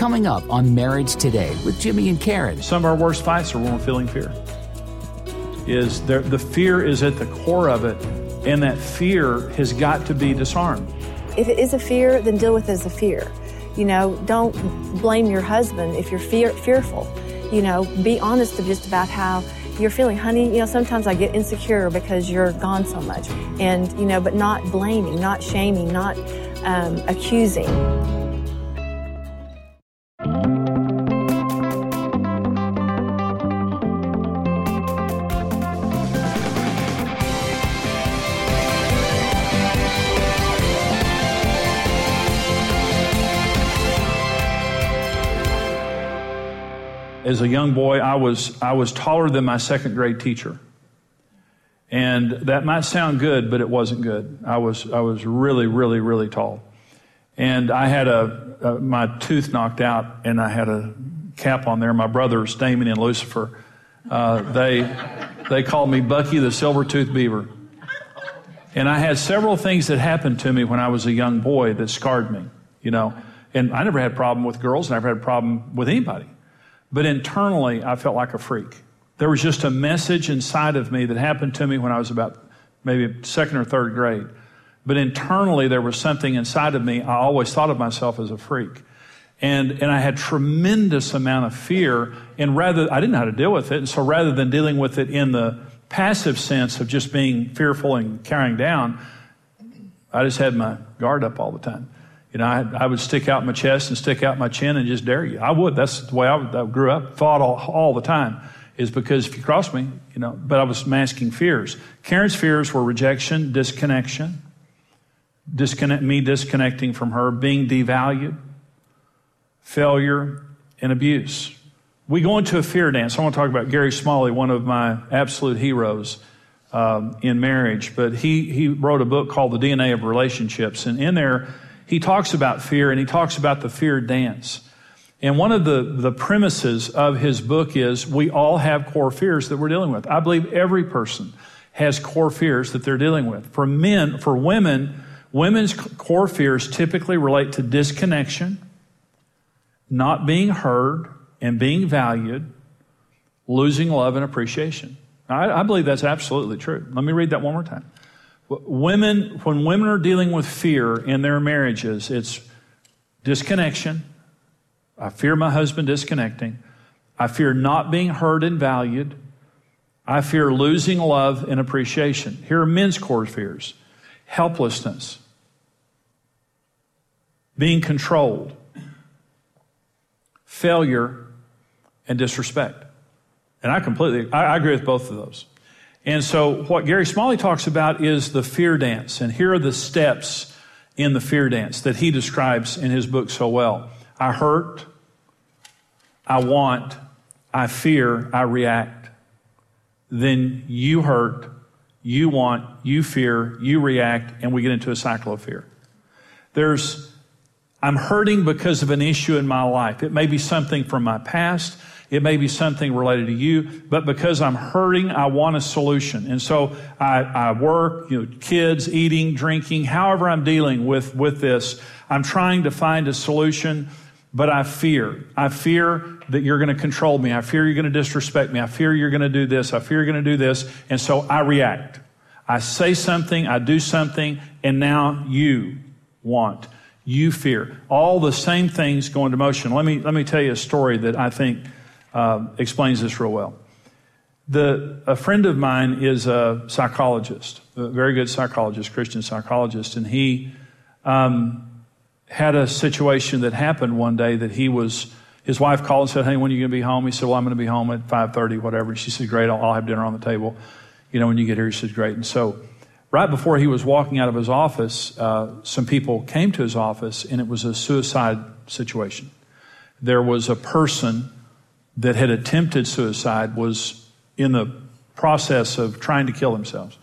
Coming up on Marriage Today with Jimmy and Karen. Some of our worst fights are when we're feeling fear. Is there, the fear is at the core of it, and that fear has got to be disarmed. If it is a fear, then deal with it as a fear. You know, don't blame your husband if you're fear, fearful. You know, be honest just about how you're feeling. Honey, you know, sometimes I get insecure because you're gone so much. And, you know, but not blaming, not shaming, not um, accusing. As a young boy, I was, I was taller than my second grade teacher. And that might sound good, but it wasn't good. I was, I was really, really, really tall. And I had a, a my tooth knocked out, and I had a cap on there. My brothers, Damon and Lucifer, uh, they, they called me Bucky the Silver Tooth Beaver. And I had several things that happened to me when I was a young boy that scarred me, you know. And I never had a problem with girls, and I never had a problem with anybody. But internally, I felt like a freak. There was just a message inside of me that happened to me when I was about maybe second or third grade. But internally, there was something inside of me. I always thought of myself as a freak. And, and I had tremendous amount of fear. And rather, I didn't know how to deal with it. And so rather than dealing with it in the passive sense of just being fearful and carrying down, I just had my guard up all the time. You know, I, I, would stick out my chest and stick out my chin and just dare you. I would. That's the way I, I grew up, fought all, all, the time, is because if you cross me, you know, but I was masking fears. Karen's fears were rejection, disconnection, disconnect, me disconnecting from her, being devalued, failure, and abuse. We go into a fear dance. I want to talk about Gary Smalley, one of my absolute heroes um, in marriage, but he, he wrote a book called The DNA of Relationships. And in there, he talks about fear and he talks about the fear dance. And one of the, the premises of his book is we all have core fears that we're dealing with. I believe every person has core fears that they're dealing with. For men, for women, women's core fears typically relate to disconnection, not being heard and being valued, losing love and appreciation. I, I believe that's absolutely true. Let me read that one more time. Women, when women are dealing with fear in their marriages, it's disconnection. I fear my husband disconnecting. I fear not being heard and valued. I fear losing love and appreciation. Here are men's core fears helplessness, being controlled, failure, and disrespect. And I completely, I, I agree with both of those. And so, what Gary Smalley talks about is the fear dance. And here are the steps in the fear dance that he describes in his book so well I hurt, I want, I fear, I react. Then you hurt, you want, you fear, you react, and we get into a cycle of fear. There's, I'm hurting because of an issue in my life. It may be something from my past. It may be something related to you, but because I'm hurting, I want a solution. And so I, I work, you know, kids, eating, drinking, however I'm dealing with, with this, I'm trying to find a solution, but I fear. I fear that you're going to control me. I fear you're going to disrespect me. I fear you're going to do this. I fear you're going to do this. And so I react. I say something, I do something, and now you want you fear. All the same things go into motion. Let me, let me tell you a story that I think uh, explains this real well. The, a friend of mine is a psychologist, a very good psychologist, Christian psychologist, and he um, had a situation that happened one day that he was. His wife called and said, "Hey, when are you going to be home?" He said, "Well, I'm going to be home at 5:30, whatever." She said, "Great, I'll, I'll have dinner on the table." You know, when you get here, he said, "Great." And so, right before he was walking out of his office, uh, some people came to his office, and it was a suicide situation. There was a person that had attempted suicide was in the process of trying to kill themselves.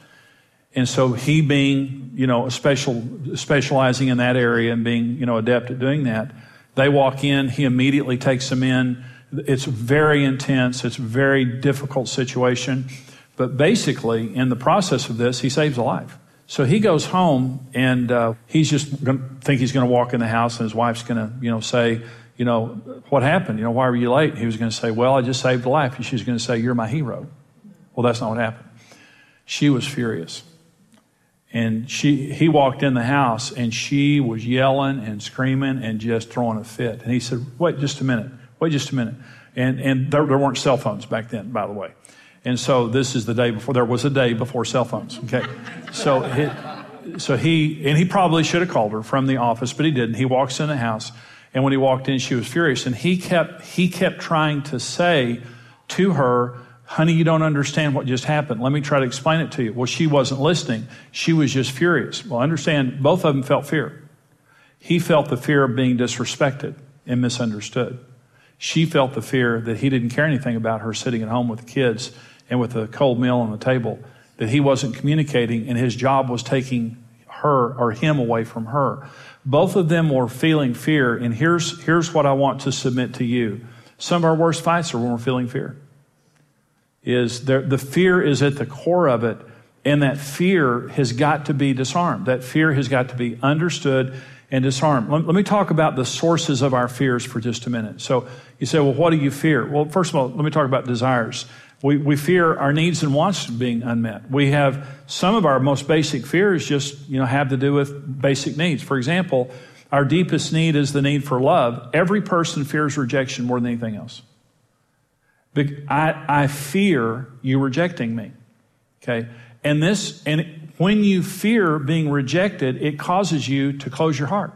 And so he being, you know, special, specializing in that area and being, you know, adept at doing that, they walk in, he immediately takes them in. It's very intense. It's a very difficult situation. But basically, in the process of this, he saves a life. So he goes home and uh, he's just going to think he's going to walk in the house and his wife's going to, you know, say, you know, what happened? You know, why were you late? He was going to say, well, I just saved a life. She was going to say, you're my hero. Well, that's not what happened. She was furious. And she, he walked in the house and she was yelling and screaming and just throwing a fit. And he said, wait just a minute. Wait just a minute. And, and there, there weren't cell phones back then, by the way. And so this is the day before, there was a day before cell phones. Okay. So so he, and he probably should have called her from the office, but he didn't. He walks in the house. And when he walked in, she was furious. And he kept, he kept trying to say to her, honey, you don't understand what just happened. Let me try to explain it to you. Well, she wasn't listening. She was just furious. Well, understand, both of them felt fear. He felt the fear of being disrespected and misunderstood. She felt the fear that he didn't care anything about her sitting at home with the kids and with a cold meal on the table, that he wasn't communicating and his job was taking her or him away from her. Both of them were feeling fear, and here's, here's what I want to submit to you. Some of our worst fights are when we're feeling fear. Is there, the fear is at the core of it, and that fear has got to be disarmed. That fear has got to be understood and disarmed. Let, let me talk about the sources of our fears for just a minute. So you say, well, what do you fear? Well, first of all, let me talk about desires. We, we fear our needs and wants being unmet. We have some of our most basic fears just, you know, have to do with basic needs. For example, our deepest need is the need for love. Every person fears rejection more than anything else. I, I fear you rejecting me. Okay. And this, and when you fear being rejected, it causes you to close your heart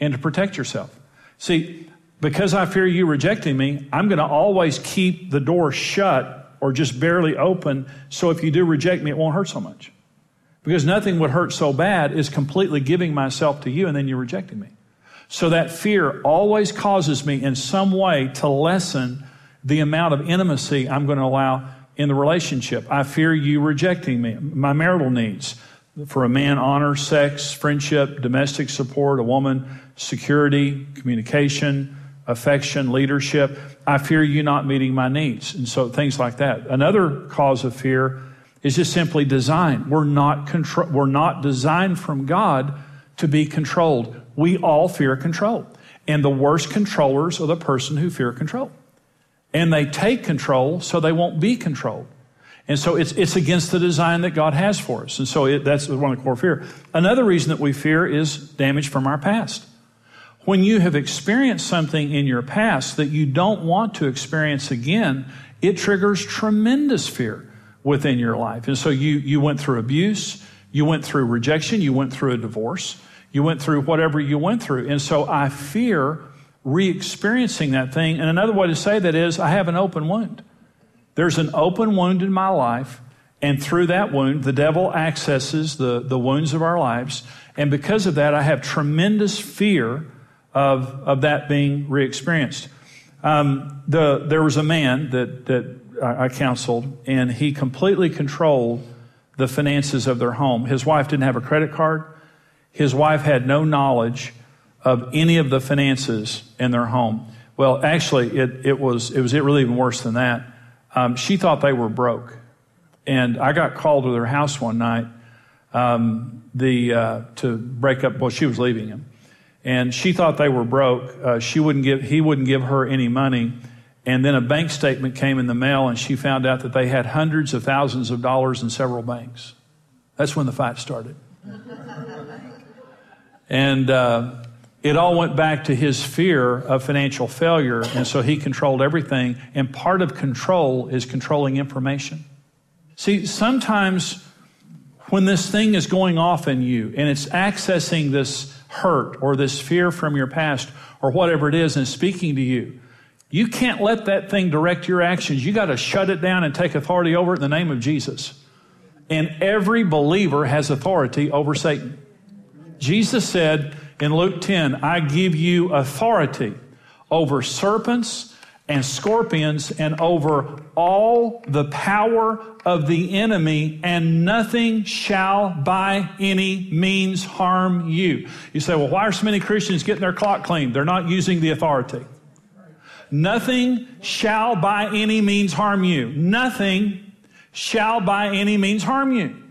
and to protect yourself. See, because I fear you rejecting me, I'm going to always keep the door shut or just barely open. So if you do reject me, it won't hurt so much. Because nothing would hurt so bad is completely giving myself to you and then you're rejecting me. So that fear always causes me in some way to lessen the amount of intimacy I'm going to allow in the relationship. I fear you rejecting me, my marital needs. For a man, honor, sex, friendship, domestic support, a woman, security, communication, affection, leadership. I fear you not meeting my needs. And so things like that. Another cause of fear is just simply design. We're not contro- we're not designed from God to be controlled. We all fear control. And the worst controllers are the person who fear control. And they take control so they won't be controlled. And so it's, it's against the design that God has for us. And so it, that's one of the core fear. Another reason that we fear is damage from our past. When you have experienced something in your past that you don't want to experience again, it triggers tremendous fear within your life. And so you, you went through abuse, you went through rejection, you went through a divorce, you went through whatever you went through. And so I fear re experiencing that thing. And another way to say that is I have an open wound. There's an open wound in my life, and through that wound, the devil accesses the, the wounds of our lives. And because of that, I have tremendous fear of, of that being re experienced. Um, the, there was a man that, that I counseled, and he completely controlled the finances of their home. His wife didn't have a credit card. His wife had no knowledge of any of the finances in their home. Well, actually, it, it was it was it really even worse than that. Um, she thought they were broke, and I got called to their house one night um, the uh, to break up. Well, she was leaving him, and she thought they were broke. Uh, she wouldn't give, he wouldn't give her any money. And then a bank statement came in the mail, and she found out that they had hundreds of thousands of dollars in several banks. That's when the fight started. and uh, it all went back to his fear of financial failure, and so he controlled everything. And part of control is controlling information. See, sometimes when this thing is going off in you and it's accessing this hurt or this fear from your past or whatever it is and speaking to you. You can't let that thing direct your actions. You got to shut it down and take authority over it in the name of Jesus. And every believer has authority over Satan. Jesus said in Luke 10, I give you authority over serpents and scorpions and over all the power of the enemy, and nothing shall by any means harm you. You say, well, why are so many Christians getting their clock cleaned? They're not using the authority. Nothing shall by any means harm you. Nothing shall by any means harm you.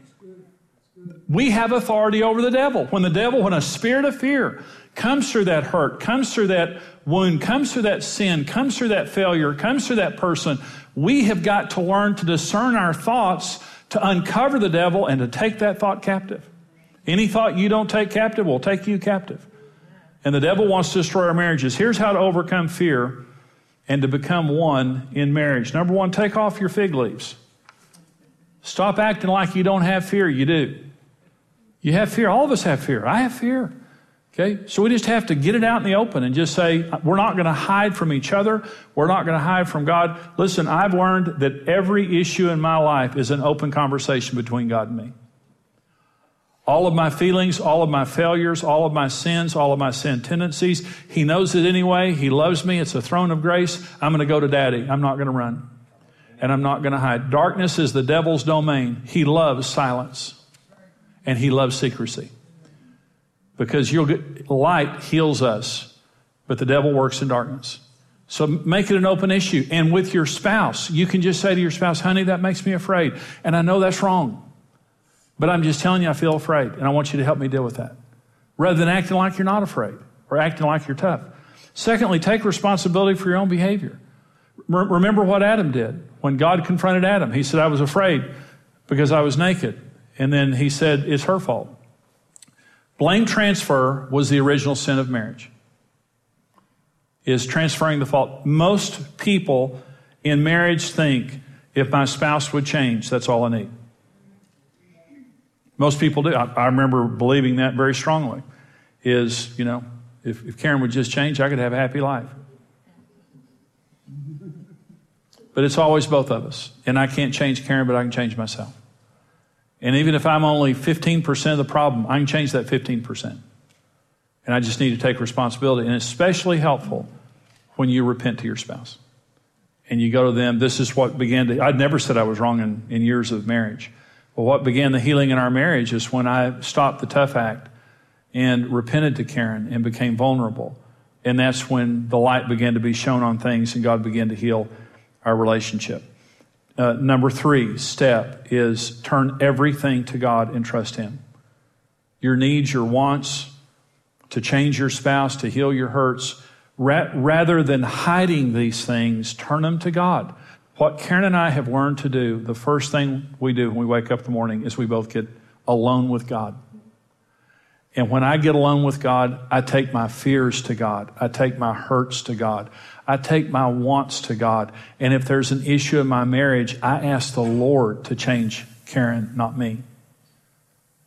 We have authority over the devil. When the devil, when a spirit of fear comes through that hurt, comes through that wound, comes through that sin, comes through that failure, comes through that person, we have got to learn to discern our thoughts, to uncover the devil, and to take that thought captive. Any thought you don't take captive will take you captive. And the devil wants to destroy our marriages. Here's how to overcome fear and to become one in marriage. Number one, take off your fig leaves. Stop acting like you don't have fear. You do. You have fear. All of us have fear. I have fear. Okay? So we just have to get it out in the open and just say, we're not going to hide from each other. We're not going to hide from God. Listen, I've learned that every issue in my life is an open conversation between God and me. All of my feelings, all of my failures, all of my sins, all of my sin tendencies. He knows it anyway. He loves me. It's a throne of grace. I'm going to go to daddy. I'm not going to run. And I'm not going to hide. Darkness is the devil's domain. He loves silence and he loves secrecy. Because you'll get, light heals us, but the devil works in darkness. So make it an open issue. And with your spouse, you can just say to your spouse, honey, that makes me afraid. And I know that's wrong. But I'm just telling you, I feel afraid, and I want you to help me deal with that. Rather than acting like you're not afraid or acting like you're tough. Secondly, take responsibility for your own behavior. Remember what Adam did when God confronted Adam. He said, I was afraid because I was naked. And then he said, It's her fault. Blame transfer was the original sin of marriage. Is transferring the fault. Most people in marriage think if my spouse would change, that's all I need. Most people do. I, I remember believing that very strongly. Is, you know, if, if Karen would just change, I could have a happy life. But it's always both of us. And I can't change Karen, but I can change myself. And even if I'm only 15% of the problem, I can change that 15%. And I just need to take responsibility. And it's especially helpful when you repent to your spouse. And you go to them, this is what began to, I'd never said I was wrong in, in years of marriage. Well, what began the healing in our marriage is when I stopped the tough act and repented to Karen and became vulnerable. And that's when the light began to be shown on things and God began to heal our relationship. Uh, number three step is turn everything to God and trust Him. Your needs, your wants, to change your spouse, to heal your hurts, ra- rather than hiding these things, turn them to God. What Karen and I have learned to do, the first thing we do when we wake up in the morning is we both get alone with God. And when I get alone with God, I take my fears to God. I take my hurts to God. I take my wants to God. And if there's an issue in my marriage, I ask the Lord to change Karen, not me.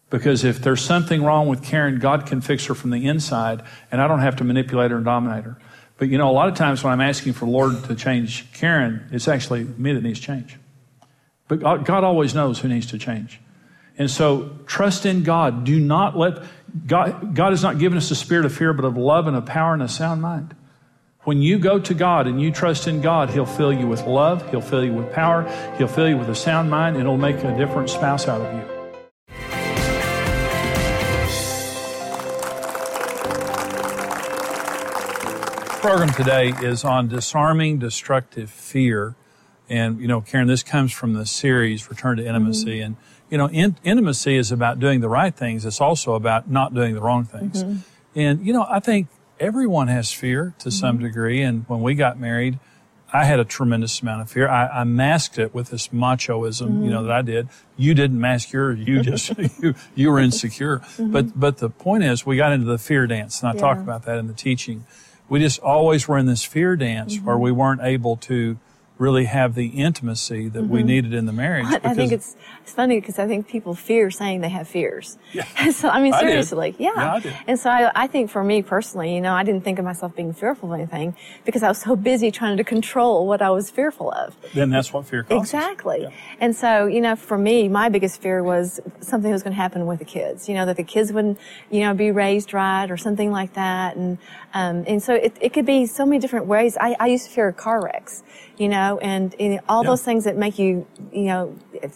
Because if there's something wrong with Karen, God can fix her from the inside, and I don't have to manipulate her and dominate her. But you know, a lot of times when I'm asking for the Lord to change Karen, it's actually me that needs change. But God always knows who needs to change. And so trust in God. Do not let God, God has not given us a spirit of fear, but of love and of power and a sound mind. When you go to God and you trust in God, He'll fill you with love, He'll fill you with power, He'll fill you with a sound mind, and It'll make a different spouse out of you. The program today is on disarming destructive fear. And, you know, Karen, this comes from the series Return to Intimacy. Mm-hmm. And, you know, in, intimacy is about doing the right things. It's also about not doing the wrong things. Mm-hmm. And, you know, I think everyone has fear to mm-hmm. some degree. And when we got married, I had a tremendous amount of fear. I, I masked it with this machoism, mm-hmm. you know, that I did. You didn't mask yours. You just, you, you were insecure. Mm-hmm. But, but the point is we got into the fear dance and I yeah. talk about that in the teaching we just always were in this fear dance mm-hmm. where we weren't able to really have the intimacy that mm-hmm. we needed in the marriage. I think it's, it's funny because I think people fear saying they have fears. Yeah. so, I mean, seriously. I yeah. yeah and so I, I think for me personally, you know, I didn't think of myself being fearful of anything because I was so busy trying to control what I was fearful of. Then that's what fear causes. Exactly. Yeah. And so, you know, for me, my biggest fear was something that was going to happen with the kids, you know, that the kids wouldn't, you know, be raised right or something like that. And, um, and so it, it could be so many different ways. I, I used to fear car wrecks you know, and, and all yeah. those things that make you, you know,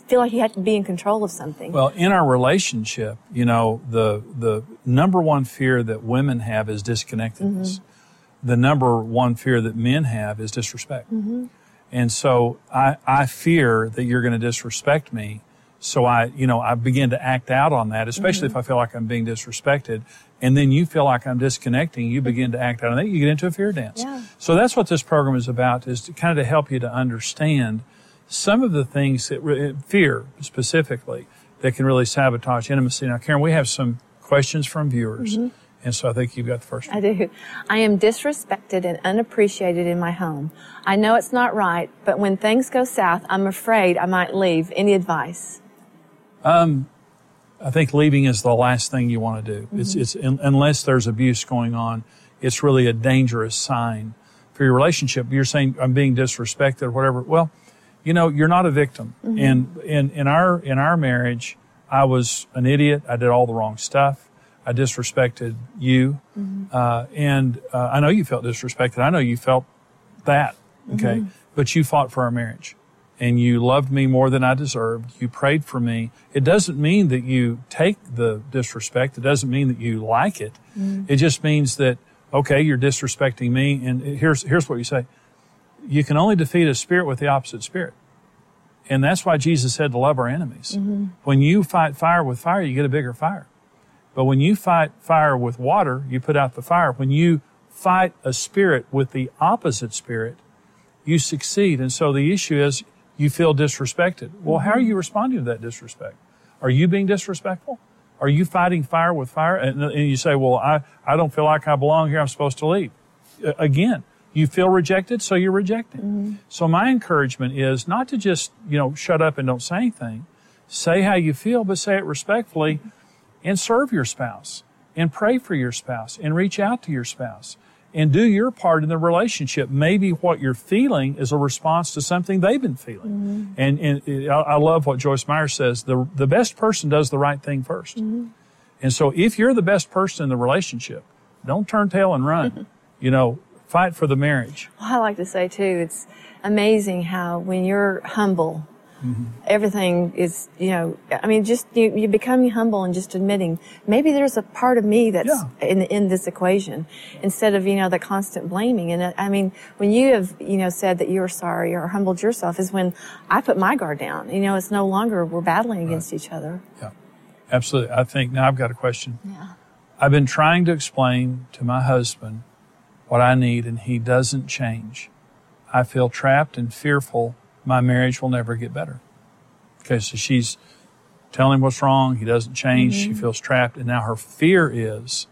feel like you have to be in control of something. Well, in our relationship, you know, the the number one fear that women have is disconnectedness. Mm-hmm. The number one fear that men have is disrespect. Mm-hmm. And so I, I fear that you're going to disrespect me. So I, you know, I begin to act out on that, especially mm-hmm. if I feel like I'm being disrespected. And then you feel like I'm disconnecting, you begin to act out on that. You get into a fear dance. Yeah. So that's what this program is about, is to kind of to help you to understand some of the things that re- fear specifically that can really sabotage intimacy. Now, Karen, we have some questions from viewers, mm-hmm. and so I think you've got the first one. I do. I am disrespected and unappreciated in my home. I know it's not right, but when things go south, I'm afraid I might leave. Any advice? Um, I think leaving is the last thing you want to do. It's, it's un, unless there's abuse going on, it's really a dangerous sign for your relationship. You're saying I'm being disrespected or whatever. Well, you know, you're not a victim. And in, in our in our marriage, I was an idiot. I did all the wrong stuff. I disrespected you, uh, and uh, I know you felt disrespected. I know you felt that. Okay, but you fought for our marriage and you loved me more than I deserved. You prayed for me. It doesn't mean that you take the disrespect. It doesn't mean that you like it. Mm. It just means that, okay, you're disrespecting me. And here's, here's what you say. You can only defeat a spirit with the opposite spirit. And that's why Jesus said to love our enemies. Mm-hmm. When you fight fire with fire, you get a bigger fire. But when you fight fire with water, you put out the fire. When you fight a spirit with the opposite spirit, you succeed. And so the issue is you feel disrespected. Well, how are mm-hmm. you responding to that disrespect? Are you being disrespectful? Are you fighting fire with fire? And, and you say, well, I, I don't feel like I belong here. I'm supposed to leave. Again, you feel rejected, so you're rejected. Mm-hmm. So my encouragement is not to just, you know, shut up and don't say anything. Say how you feel, but say it respectfully mm-hmm. and serve your spouse and pray for your spouse and reach out to your spouse and do your part in the relationship. Maybe what you're feeling is a response to something they've been feeling. Mm-hmm. And, and it- I I love what Joyce Meyer says. The, the best person does the right thing 1st mm-hmm. And so if you're the best person in the relationship, don't turn tail and run. you know, fight for the marriage. Well, I like to say too, it's amazing how when you're humble, everything is, you know, I mean, just you, you become humble and just admitting maybe there's a part of me that's Yeah. in in this equation instead of you know the constant blaming. And uh, I mean, when you have you know said that you're sorry or humbled yourself is when I put my guard down. You know, it's no longer we're battling against each other. Yeah, absolutely. I think now I've got a question. Yeah. I've been trying to explain to my husband what I need, and he doesn't change. I feel trapped and fearful my marriage will never get better. Okay, so she's telling him what's wrong. He doesn't change. She feels trapped, and now her fear is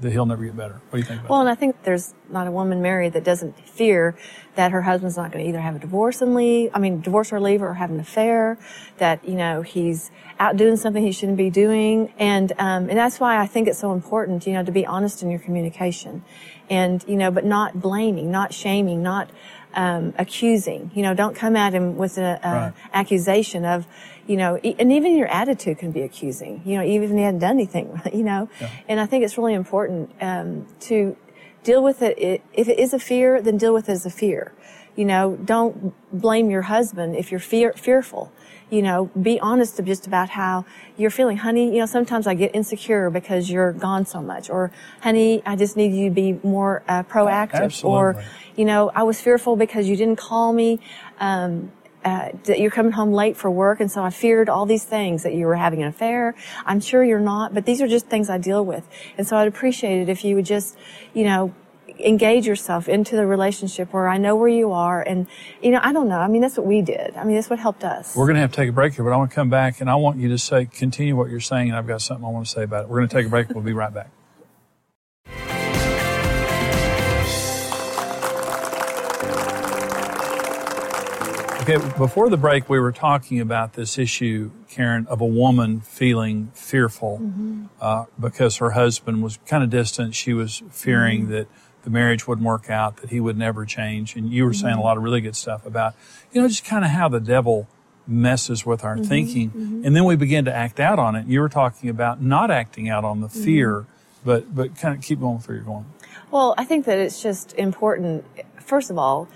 that he'll never get better. What do you think about Well, and I think there's not a woman married that doesn't fear that her husband's not going to either have a divorce and leave, I mean, divorce or leave or have an affair, that, you know, he's out doing something he shouldn't be doing. And, um, and that's why I think it's so important, you know, to be honest in your communication and, you know, but not blaming, not shaming, not, um, accusing, you know, don't come at him with an Right. accusation of, you know, e- and even your attitude can be accusing, you know, even if he hadn't done anything, you know. And I think it's really important um, to deal with it. it. If it is a fear, then deal with it as a fear. You know, don't blame your husband if you're fear, fearful. You know, be honest just about how you're feeling. Honey, you know, sometimes I get insecure because you're gone so much. Or, honey, I just need you to be more uh, proactive. Or, you know, I was fearful because you didn't call me. Um, uh, that you're coming home late for work, and so I feared all these things that you were having an affair. I'm sure you're not, but these are just things I deal with, and so I'd appreciate it if you would just, you know, engage yourself into the relationship where I know where you are, and you know, I don't know. I mean, that's what we did. I mean, that's what helped us. We're going to have to take a break here, but I want to come back and I want you to say, continue what you're saying, and I've got something I want to say about it. We're going to take a break. We'll be right back. Okay, before the break, we were talking about this issue, Karen, of a woman feeling fearful uh, because her husband was kind of distant. She was fearing that the marriage wouldn't work out, that he would never change. And you were saying a mm-hmm. lot of really good stuff about, you know, just kind of how the devil messes with our mm-hmm, thinking. Mm-hmm. And then we begin to act out on it. You were talking about not acting out on the fear, but, but kind of keep going where you're going. Well, I think that it's just important, first of all,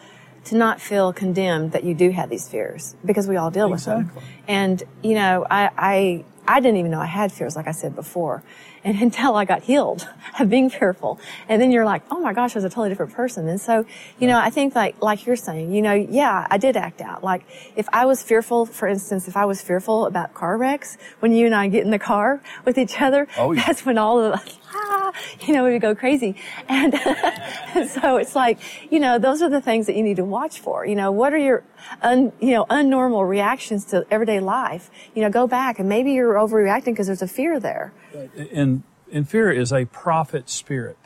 to not feel condemned that you do have these fears because we all deal with them. And, you know, I, I, I didn't even know I had fears, like I said before. And until I got healed of being fearful. And then you're like, oh my gosh, I was a totally different person. And so, you know, I think like, like you're saying, you know, yeah, I did act out. Like if I was fearful, for instance, if I was fearful about car wrecks, when you and I get in the car with each other, oh, yeah. that's when all of ah, you know, we would go crazy. And, and so it's like, you know, those are the things that you need to watch for. You know, what are your, un, you know, unnormal reactions to everyday life? You know, go back and maybe you're overreacting because there's a fear there. And, and fear is a prophet spirit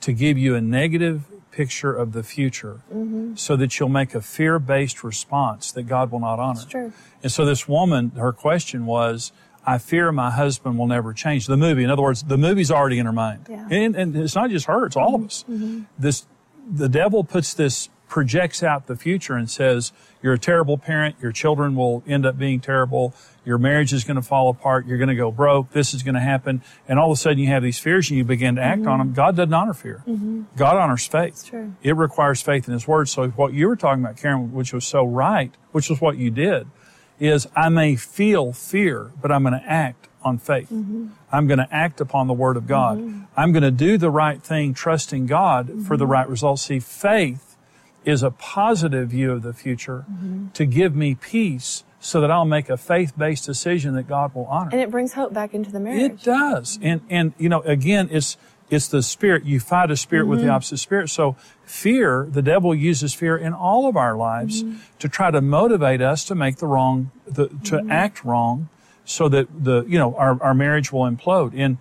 to give you a negative picture of the future mm-hmm. so that you'll make a fear based response that God will not honor. That's true. And so this woman, her question was, I fear my husband will never change. The movie, in other words, the movie's already in her mind. Yeah. And, and it's not just her, it's all mm-hmm. of us. Mm-hmm. This, the devil puts this, projects out the future and says, you're a terrible parent, your children will end up being terrible, your marriage is going to fall apart, you're going to go broke, this is going to happen. And all of a sudden you have these fears and you begin to act mm-hmm. on them. God doesn't honor fear. Mm-hmm. God honors faith. It requires faith in His Word. So what you were talking about, Karen, which was so right, which was what you did, is I may feel fear, but I'm going to act on faith. Mm-hmm. I'm going to act upon the Word of God. Mm-hmm. I'm going to do the right thing, trusting God mm-hmm. for the right results. See, faith is a positive view of the future mm-hmm. to give me peace so that I'll make a faith-based decision that God will honor. And it brings hope back into the marriage. It does. And, and, you know, again, it's, it's the spirit. You fight a spirit mm-hmm. with the mm-hmm. opposite spirit. So fear, the devil uses fear in all of our lives mm-hmm. to try to motivate us to make the wrong, the, to mm-hmm. act wrong so that the, you know, our, our marriage will implode. And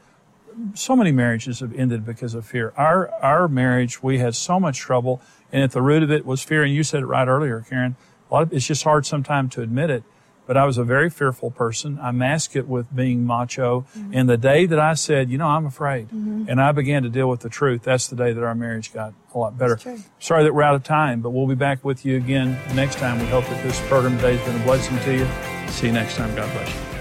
so many marriages have ended because of fear. Our, our marriage, we had so much trouble. And at the root of it was fear. And you said it right earlier, Karen. A lot of, it's just hard sometimes to admit it but I was a very fearful person. I masked it with being macho. Mm-hmm. And the day that I said, you know, I'm afraid, mm-hmm. and I began to deal with the truth, that's the day that our marriage got a lot better. Sorry that we're out of time, but we'll be back with you again next time. We hope that this program today has been a blessing to you. See you next time. God bless you.